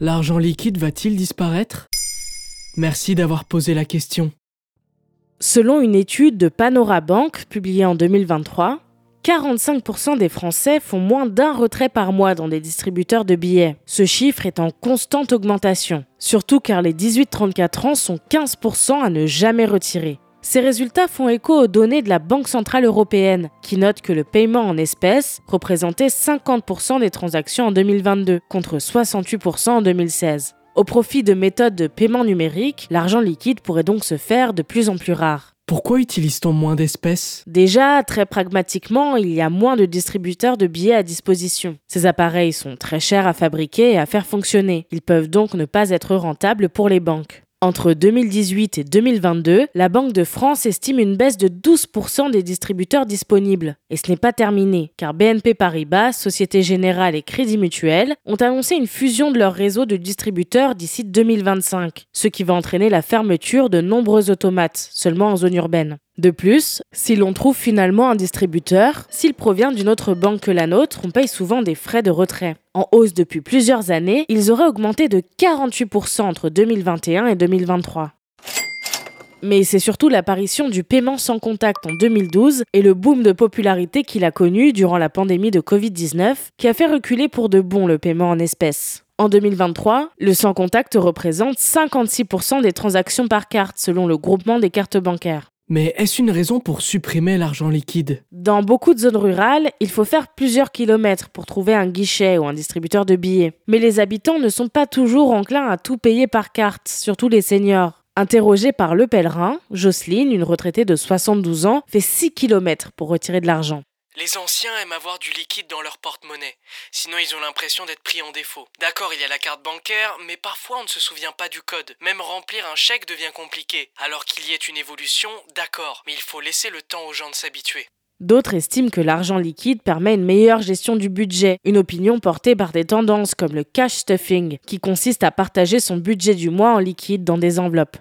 L'argent liquide va-t-il disparaître? Merci d'avoir posé la question. Selon une étude de Panora Bank publiée en 2023, 45% des Français font moins d'un retrait par mois dans des distributeurs de billets. Ce chiffre est en constante augmentation, surtout car les 18-34 ans sont 15% à ne jamais retirer. Ces résultats font écho aux données de la Banque Centrale Européenne, qui note que le paiement en espèces représentait 50% des transactions en 2022, contre 68% en 2016. Au profit de méthodes de paiement numérique, l'argent liquide pourrait donc se faire de plus en plus rare. Pourquoi utilise-t-on moins d'espèces? Déjà, très pragmatiquement, il y a moins de distributeurs de billets à disposition. Ces appareils sont très chers à fabriquer et à faire fonctionner. Ils peuvent donc ne pas être rentables pour les banques. Entre 2018 et 2022, la Banque de France estime une baisse de 12% des distributeurs disponibles. Et ce n'est pas terminé, car BNP Paribas, Société Générale et Crédit Mutuel ont annoncé une fusion de leur réseau de distributeurs d'ici 2025, ce qui va entraîner la fermeture de nombreux automates, seulement en zone urbaine. De plus, si l'on trouve finalement un distributeur, s'il provient d'une autre banque que la nôtre, on paye souvent des frais de retrait. En hausse depuis plusieurs années, ils auraient augmenté de 48% entre 2021 et 2023. Mais c'est surtout l'apparition du paiement sans contact en 2012 et le boom de popularité qu'il a connu durant la pandémie de Covid-19 qui a fait reculer pour de bon le paiement en espèces. En 2023, le sans contact représente 56% des transactions par carte selon le groupement des cartes bancaires. Mais est-ce une raison pour supprimer l'argent liquide? Dans beaucoup de zones rurales, il faut faire plusieurs kilomètres pour trouver un guichet ou un distributeur de billets. Mais les habitants ne sont pas toujours enclins à tout payer par carte, surtout les seniors. Interrogée par Le Pèlerin, Jocelyne, une retraitée de 72 ans, fait 6 km pour retirer de l'argent. Les anciens aiment avoir du liquide dans leur porte-monnaie, sinon ils ont l'impression d'être pris en défaut. D'accord, il y a la carte bancaire, mais parfois on ne se souvient pas du code. Même remplir un chèque devient compliqué. Alors qu'il y ait une évolution, d'accord, mais il faut laisser le temps aux gens de s'habituer. D'autres estiment que l'argent liquide permet une meilleure gestion du budget, une opinion portée par des tendances comme le cash stuffing, qui consiste à partager son budget du mois en liquide dans des enveloppes.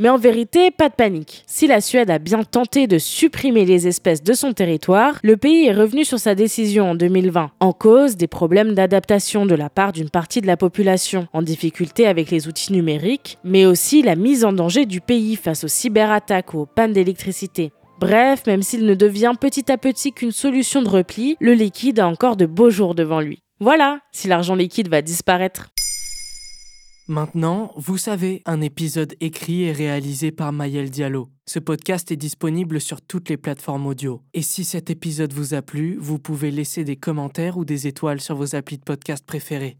Mais en vérité, pas de panique. Si la Suède a bien tenté de supprimer les espèces de son territoire, le pays est revenu sur sa décision en 2020, en cause des problèmes d'adaptation de la part d'une partie de la population, en difficulté avec les outils numériques, mais aussi la mise en danger du pays face aux cyberattaques ou aux pannes d'électricité. Bref, même s'il ne devient petit à petit qu'une solution de repli, le liquide a encore de beaux jours devant lui. Voilà, si l'argent liquide va disparaître. Maintenant, vous savez, un épisode écrit et réalisé par Maël Diallo. Ce podcast est disponible sur toutes les plateformes audio. Et si cet épisode vous a plu, vous pouvez laisser des commentaires ou des étoiles sur vos applis de podcast préférés.